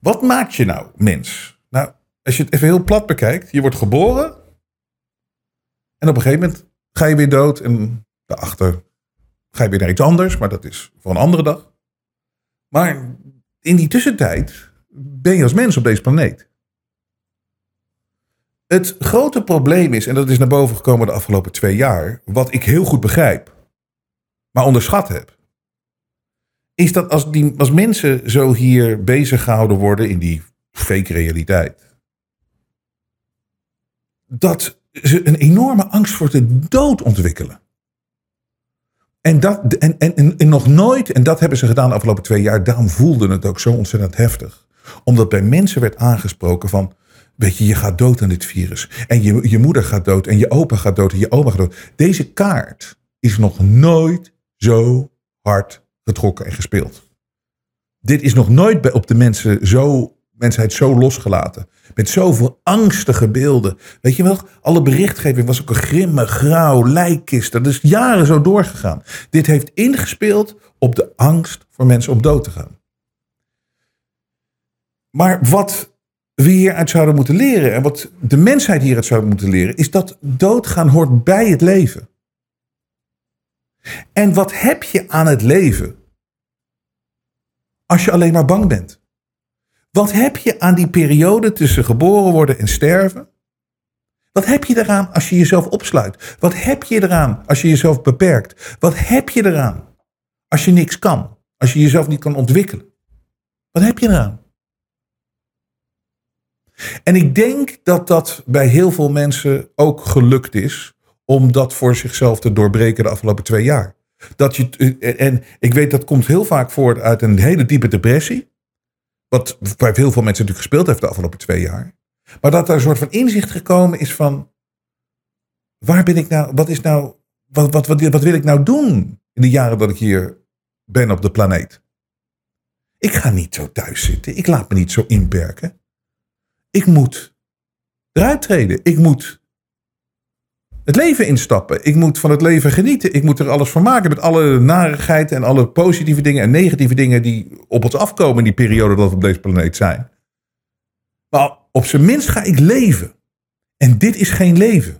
Wat maakt je nou mens? Nou, als je het even heel plat bekijkt, je wordt geboren en op een gegeven moment ga je weer dood en daarachter ga je weer naar iets anders, maar dat is voor een andere dag. Maar in die tussentijd ben je als mens op deze planeet. Het grote probleem is, en dat is naar boven gekomen de afgelopen twee jaar, wat ik heel goed begrijp, maar onderschat heb, is dat als, die, als mensen zo hier bezig gehouden worden in die fake realiteit, dat ze een enorme angst voor de dood ontwikkelen. En, dat, en, en, en, nog nooit, en dat hebben ze gedaan de afgelopen twee jaar, daarom voelde het ook zo ontzettend heftig. Omdat bij mensen werd aangesproken van, weet je, je gaat dood aan dit virus. En je, je moeder gaat dood, en je opa gaat dood, en je oma gaat dood. Deze kaart is nog nooit zo hard getrokken en gespeeld. Dit is nog nooit op de mensen zo, mensheid zo losgelaten. Met zoveel angstige beelden. Weet je wel, alle berichtgeving was ook een grimme, grauw, lijkkist. Dat is jaren zo doorgegaan. Dit heeft ingespeeld op de angst voor mensen om dood te gaan. Maar wat we hieruit zouden moeten leren, en wat de mensheid hieruit zou moeten leren, is dat doodgaan hoort bij het leven. En wat heb je aan het leven als je alleen maar bang bent? Wat heb je aan die periode tussen geboren worden en sterven? Wat heb je eraan als je jezelf opsluit? Wat heb je eraan als je jezelf beperkt? Wat heb je eraan als je niks kan? Als je jezelf niet kan ontwikkelen? Wat heb je eraan? En ik denk dat dat bij heel veel mensen ook gelukt is om dat voor zichzelf te doorbreken de afgelopen twee jaar. Dat je, en ik weet dat komt heel vaak voort uit een hele diepe depressie. Wat bij heel veel mensen natuurlijk gespeeld heeft de afgelopen twee jaar. Maar dat er een soort van inzicht gekomen is van. Waar ben ik nou? Wat is nou. Wat, wat, wat, wat wil ik nou doen in de jaren dat ik hier ben op de planeet? Ik ga niet zo thuis zitten. Ik laat me niet zo inperken. Ik moet eruit treden. Ik moet het leven instappen. Ik moet van het leven genieten. Ik moet er alles van maken met alle narigheid en alle positieve dingen en negatieve dingen die op ons afkomen in die periode dat we op deze planeet zijn. Maar op zijn minst ga ik leven. En dit is geen leven.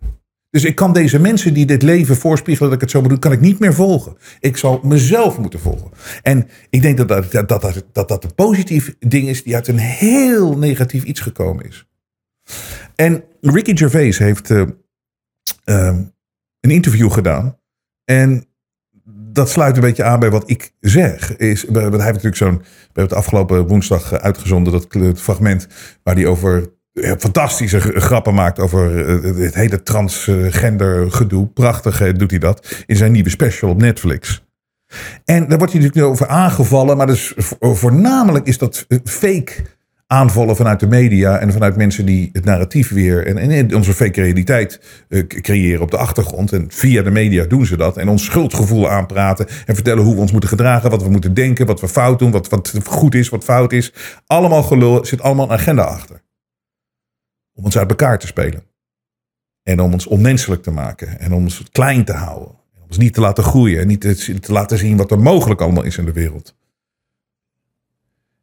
Dus ik kan deze mensen die dit leven voorspiegelen dat ik het zo moet doen, kan ik niet meer volgen. Ik zal mezelf moeten volgen. En ik denk dat dat, dat, dat, dat, dat een positief ding is die uit een heel negatief iets gekomen is. En Ricky Gervais heeft eh, een interview gedaan. En dat sluit een beetje aan bij wat ik zeg. Is, hij heeft natuurlijk zo'n. We hebben het afgelopen woensdag eh, uitgezonden, dat fragment waar hij over eh, fantastische grappen maakt over eh, het hele transgender gedoe. Prachtig doet hij dat in zijn nieuwe special op Netflix. En daar wordt hij natuurlijk over aangevallen, maar dus vo- voornamelijk is dat fake aanvallen vanuit de media en vanuit mensen die het narratief weer en, en onze fake realiteit eh, creëren op de achtergrond. En via de media doen ze dat en ons schuldgevoel aanpraten en vertellen hoe we ons moeten gedragen, wat we moeten denken, wat we fout doen, wat, wat goed is, wat fout is. Allemaal gelul, zit allemaal een agenda achter. Om ons uit elkaar te spelen. En om ons onmenselijk te maken en om ons klein te houden. Om ons niet te laten groeien en niet te laten zien wat er mogelijk allemaal is in de wereld.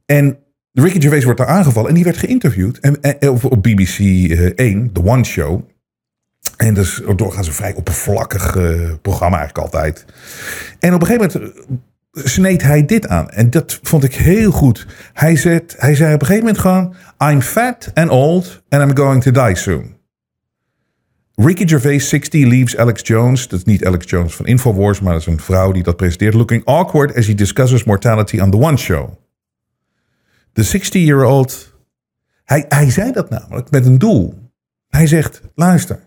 En Ricky Gervais wordt daar aangevallen en die werd geïnterviewd en, en- op, op BBC eh, 1, The One Show. En dat is doorgaans een vrij oppervlakkig eh, programma eigenlijk altijd. En op een gegeven moment eh, sneed hij dit aan. En dat vond ik heel goed. Hij, zet, hij zei op een gegeven moment gewoon... I'm fat and old and I'm going to die soon. Ricky Gervais, 60, leaves Alex Jones. Dat is niet Alex Jones van Infowars, maar dat is een vrouw die dat presenteert. Looking awkward as he discusses mortality on The One Show. De 60-year-old. Hij, hij zei dat namelijk met een doel. Hij zegt: luister,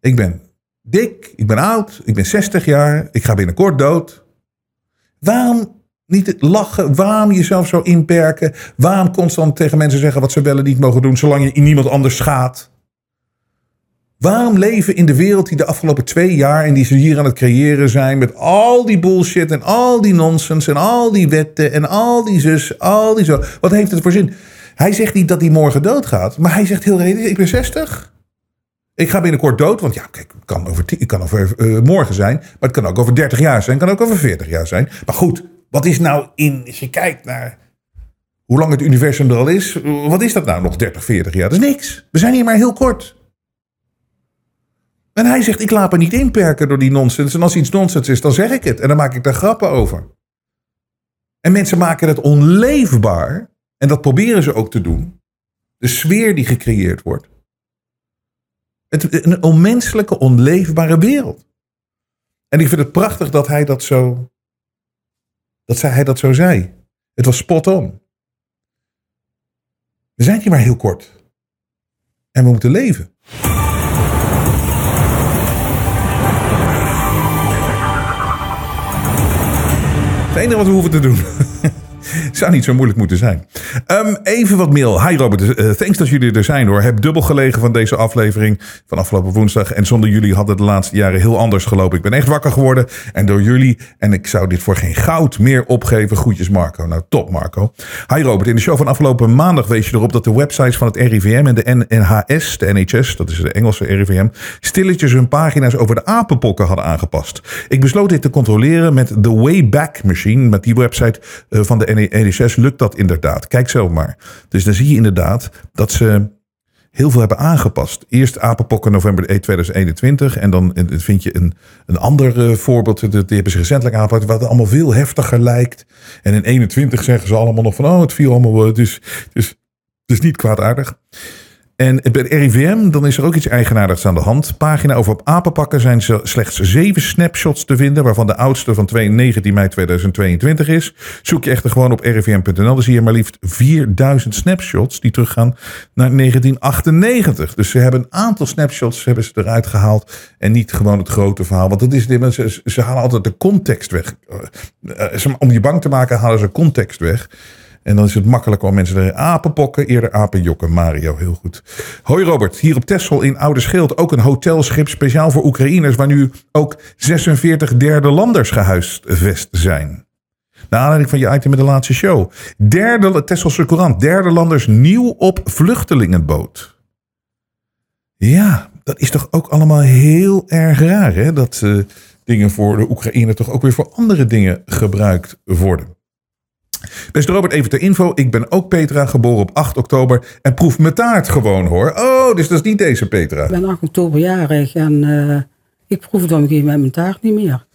ik ben dik, ik ben oud, ik ben 60 jaar, ik ga binnenkort dood. Waarom niet lachen? Waarom jezelf zo inperken? Waarom constant tegen mensen zeggen wat ze wel en niet mogen doen, zolang je niemand anders schaadt? Waarom leven in de wereld die de afgelopen twee jaar en die ze hier aan het creëren zijn met al die bullshit en al die nonsens en al die wetten en al die zus, al die zo. Wat heeft het voor zin? Hij zegt niet dat hij morgen doodgaat, maar hij zegt heel redelijk, ik ben 60. Ik ga binnenkort dood, want ja, kijk, het kan over, het kan over eh, morgen zijn, maar het kan ook over 30 jaar zijn, het kan ook over 40 jaar zijn. Maar goed, wat is nou in, als je kijkt naar hoe lang het universum er al is, wat is dat nou nog 30, 40 jaar? Dat is niks. We zijn hier maar heel kort. En hij zegt, ik laat me niet inperken door die nonsens. En als iets nonsens is, dan zeg ik het. En dan maak ik daar grappen over. En mensen maken het onleefbaar. En dat proberen ze ook te doen. De sfeer die gecreëerd wordt. Het, een onmenselijke, onleefbare wereld. En ik vind het prachtig dat hij dat zo... Dat hij dat zo zei. Het was spot on. We zijn hier maar heel kort. En we moeten leven. Het enige wat we hoeven te doen. Zou niet zo moeilijk moeten zijn. Ehm, even wat mail. Hi Robert, eh, thanks dat jullie er zijn hoor. Heb dubbel gelegen van deze aflevering van afgelopen woensdag. En zonder jullie had het de laatste jaren heel anders gelopen. Ik ben echt wakker geworden. En door jullie. En ik zou dit voor geen goud meer opgeven. Groetjes Marco. Nou, top Marco. Hi Robert, in de show van afgelopen maandag wees je erop dat de websites van het RIVM en de NHS, de NHS, dat is de Engelse RIVM, stilletjes hun pagina's over de apenpokken hadden aangepast. Ik besloot dit te controleren met de Wayback Machine. Met die website eh, van de NHS lukt dat inderdaad. Kijk zelf maar. Dus dan zie je inderdaad dat ze heel veel hebben aangepast. Eerst apenpokken november 1 2021. En dan vind je een, een ander eh, voorbeeld. Die hebben ze recentelijk aangepakt. Wat allemaal veel heftiger lijkt. En in 21 zeggen ze allemaal nog van... Oh, het viel allemaal... Dus, dus het is niet kwaadaardig. En bij RIVM, dan is er ook iets eigenaardigs aan de hand. Pagina over op apenpakken zijn slechts zeven snapshots te vinden, waarvan de oudste van 2 19 mei 2022 is. Zoek je echter gewoon op rivm.nl, dan zie je maar liefst 4000 snapshots die teruggaan naar 1998. Dus ze hebben een aantal snapshots hebben ze eruit gehaald en niet gewoon het grote verhaal. Want dat is, ze, ze halen altijd de context weg. Eh, eh, Om je bang te maken halen ze context weg. En dan is het makkelijker om mensen er apenpokken, eerder apenjokken. Mario, heel goed. Hoi Robert, hier op Texel in Oude Schild ook een hotelschip speciaal voor Oekraïners... waar nu ook 46 derde landers gehuisvest zijn. Naar aanleiding van je item in de laatste show. Derde, Tesselse Courant, derde landers nieuw op vluchtelingenboot. Ja, dat is toch ook allemaal heel erg raar, hè? Dat eh, dingen voor de Oekraïne toch ook weer voor andere dingen gebruikt worden. Beste Robert, even ter info. Ik ben ook Petra, geboren op 8 oktober. En proef mijn taart gewoon hoor. Oh, dus dat is niet deze Petra. Ik ben 8 oktober jarig en eh, ik proef op een moment mijn taart niet meer.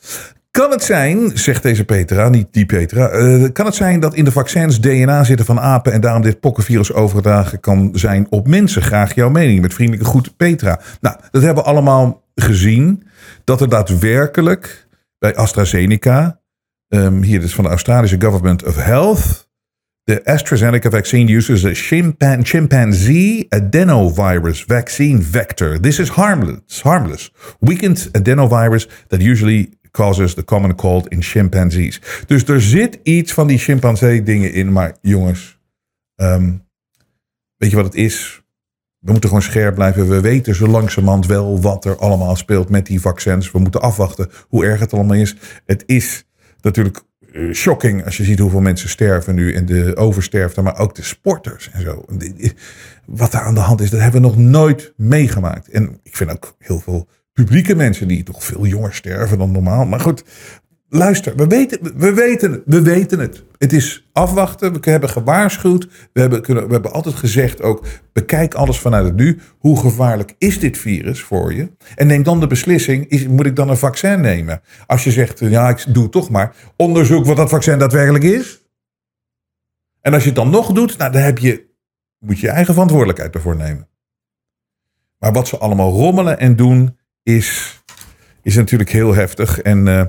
Kan het zijn, zegt deze Petra, niet die Petra. eh, kan het zijn dat in de vaccins DNA zitten van apen. en daarom dit pokkenvirus overgedragen kan zijn op mensen? Graag jouw mening. Met vriendelijke groet, Petra. Nou, dat hebben we allemaal gezien. Dat er daadwerkelijk bij AstraZeneca. Ehm, hier dus van de Australische Government of Health. De AstraZeneca vaccine uses a chimpan chimpanzee adenovirus vaccine vector. This is harmless, harmless. Weakened adenovirus that usually causes the common cold in chimpanzees. Dus er zit iets van die chimpansee dingen in. Maar jongens, ehm, weet je wat het is? We moeten gewoon scherp blijven. We weten zo langzamerhand wel wat er allemaal speelt met die vaccins. We moeten afwachten hoe erg het allemaal is. Het is natuurlijk eh, shocking als je ziet hoeveel mensen sterven nu. En de oversterfte, maar ook de sporters en zo. Wat daar aan de hand is, dat hebben we nog nooit meegemaakt. En ik vind ook heel veel publieke mensen die toch veel jonger sterven dan normaal. Maar goed, luister, we weten, we weten, we weten het. Het is afwachten. We hebben gewaarschuwd. We hebben, kunnen, we hebben altijd gezegd ook, bekijk alles vanuit het nu. Hoe gevaarlijk is dit virus voor je? En neem dan de beslissing, is, moet ik dan een vaccin nemen? Als je zegt, ja, ik doe het toch maar. Onderzoek wat dat vaccin daadwerkelijk is. En als je het dan nog doet, nou, dan heb je, moet je je eigen verantwoordelijkheid ervoor nemen. Maar wat ze allemaal rommelen en doen, is, is natuurlijk heel heftig. En uh,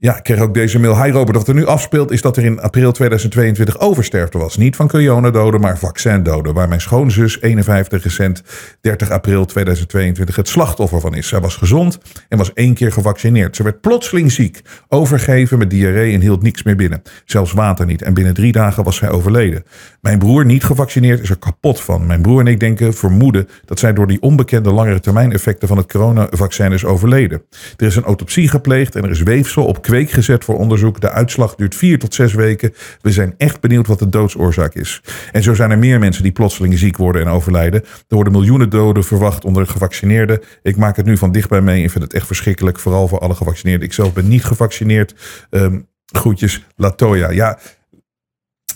ja, ik kreeg ook deze mail. Hi Robert, wat er nu afspeelt is dat er in april 2022 oversterfte was. Niet van coronadoden, maar vaccindoden. Waar mijn schoonzus, 51 recent, 30 april 2022 het slachtoffer van is. Zij was gezond en was één keer gevaccineerd. Ze werd plotseling ziek, overgeven met diarree en hield niks meer binnen. Zelfs water niet. En binnen drie dagen was zij overleden. Mijn broer, niet gevaccineerd, is er kapot van. Mijn broer en ik denken, vermoeden, dat zij door die onbekende langere termijn effecten van het coronavaccin is overleden. Er is een autopsie gepleegd en er is weefsel op kweek gezet voor onderzoek. De uitslag duurt vier tot zes weken. We zijn echt benieuwd wat de doodsoorzaak is. En zo zijn er meer mensen die plotseling ziek worden en overlijden. Er worden miljoenen doden verwacht onder gevaccineerden. Ik maak het nu van dichtbij mee en vind het echt verschrikkelijk. Vooral voor alle gevaccineerden. Ik zelf ben niet gevaccineerd. Um, groetjes, Latoya. Ja,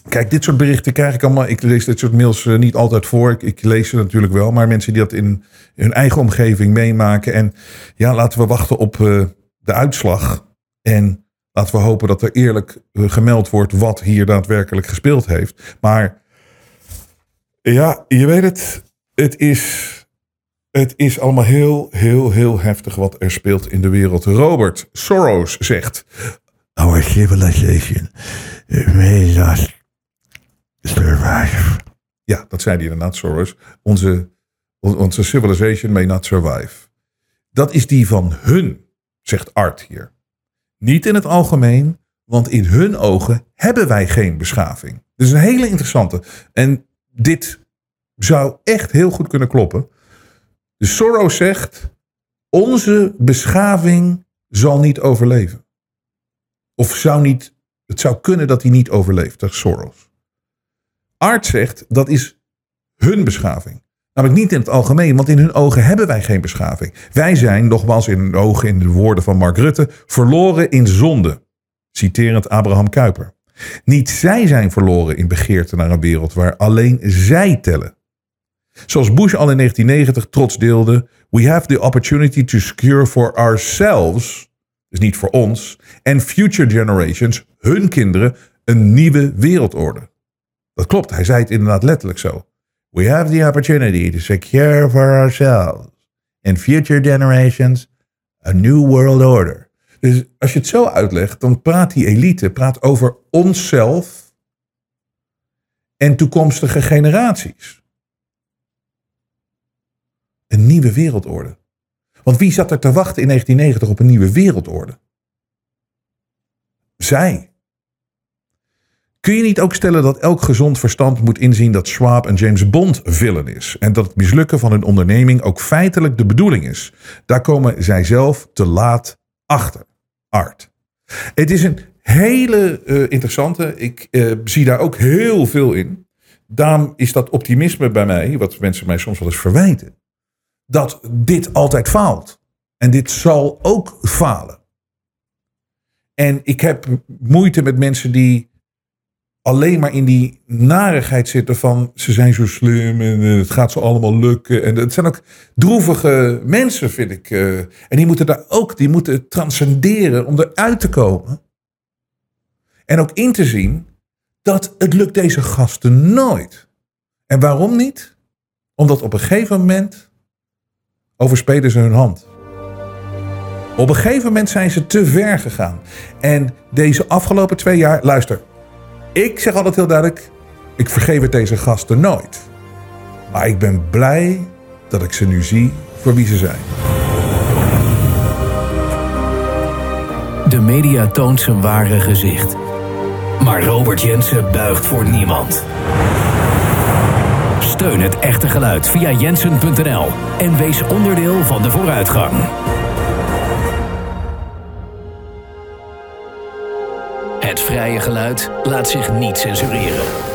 Kijk, dit soort berichten krijg ik allemaal. Ik lees dit soort mails uh, niet altijd voor. Ik, ik, lees ze natuurlijk wel. Maar mensen die dat in hun eigen omgeving meemaken. En ja, laten we wachten op uh, de uitslag. En laten we hopen dat er eerlijk uh, gemeld wordt wat hier daadwerkelijk gespeeld heeft. Maar ja, je weet het. Het is, het is allemaal heel, heel, heel heftig wat er speelt in de wereld. Robert Soros zegt. Our civilization may not Ja, dat zei hij inderdaad, Soros. Onze, onze civilization may not survive. Dat is die van hun, zegt Art hier. Niet in het algemeen, want in hun ogen hebben wij geen beschaving. Is een hele interessante. En dit zou echt heel goed kunnen kloppen. De Soros zegt: onze beschaving zal niet overleven. Of zou niet, het zou kunnen dat hij niet overleeft, zegt Soros. Art zegt dat is hun beschaving. Namelijk niet in het algemeen, want in hun ogen hebben wij geen beschaving. Wij zijn, nogmaals in hun ogen, in de woorden van Mark Rutte, verloren in zonde. Citerend Abraham Kuyper. Niet zij zijn verloren in begeerte naar een wereld waar alleen zij tellen. Zoals Bush al in 1990 trots deelde: We have the opportunity to secure for ourselves, dus niet voor ons, en future generations, hun kinderen, een nieuwe wereldorde. Dat klopt, hij zei het inderdaad letterlijk zo. We have the opportunity to secure for ourselves and future generations a new world order. Dus als je het zo uitlegt, dan praat die elite praat over onszelf en toekomstige generaties. Een nieuwe wereldorde. Want wie zat er te wachten in 1990 op een nieuwe wereldorde? Zij. Kun je niet ook stellen dat elk gezond verstand moet inzien dat Schwab een James Bond villain is en dat het mislukken van hun onderneming ook feitelijk de bedoeling is? Daar komen zij zelf te laat achter. Art. Het is een hele uh, interessante. Ik uh, zie daar ook heel veel in. Daarom is dat optimisme bij mij, wat mensen mij soms wel eens verwijten, dat dit altijd faalt. En dit zal ook falen. En ik heb moeite met mensen die alleen maar in die narigheid zitten van ze zijn zo slim en eh, het gaat ze allemaal lukken. En het zijn ook droevige mensen, vind ik. eh. en die moeten daar ook, die moeten transcenderen om eruit te komen. En ook in te zien dat het lukt deze gasten nooit. En waarom niet? Omdat op een gegeven moment overspelen ze hun hand. Op een gegeven moment zijn ze te ver gegaan. En deze afgelopen twee jaar, luister, ik zeg altijd heel duidelijk, ik vergeef het deze gasten nooit. Maar ik ben blij dat ik ze nu zie voor wie ze zijn. De media toont zijn ware gezicht. Maar Robert Jensen buigt voor niemand. Steun het echte geluid via jensen.nl en wees onderdeel van de vooruitgang. Geluid laat zich niet censureren.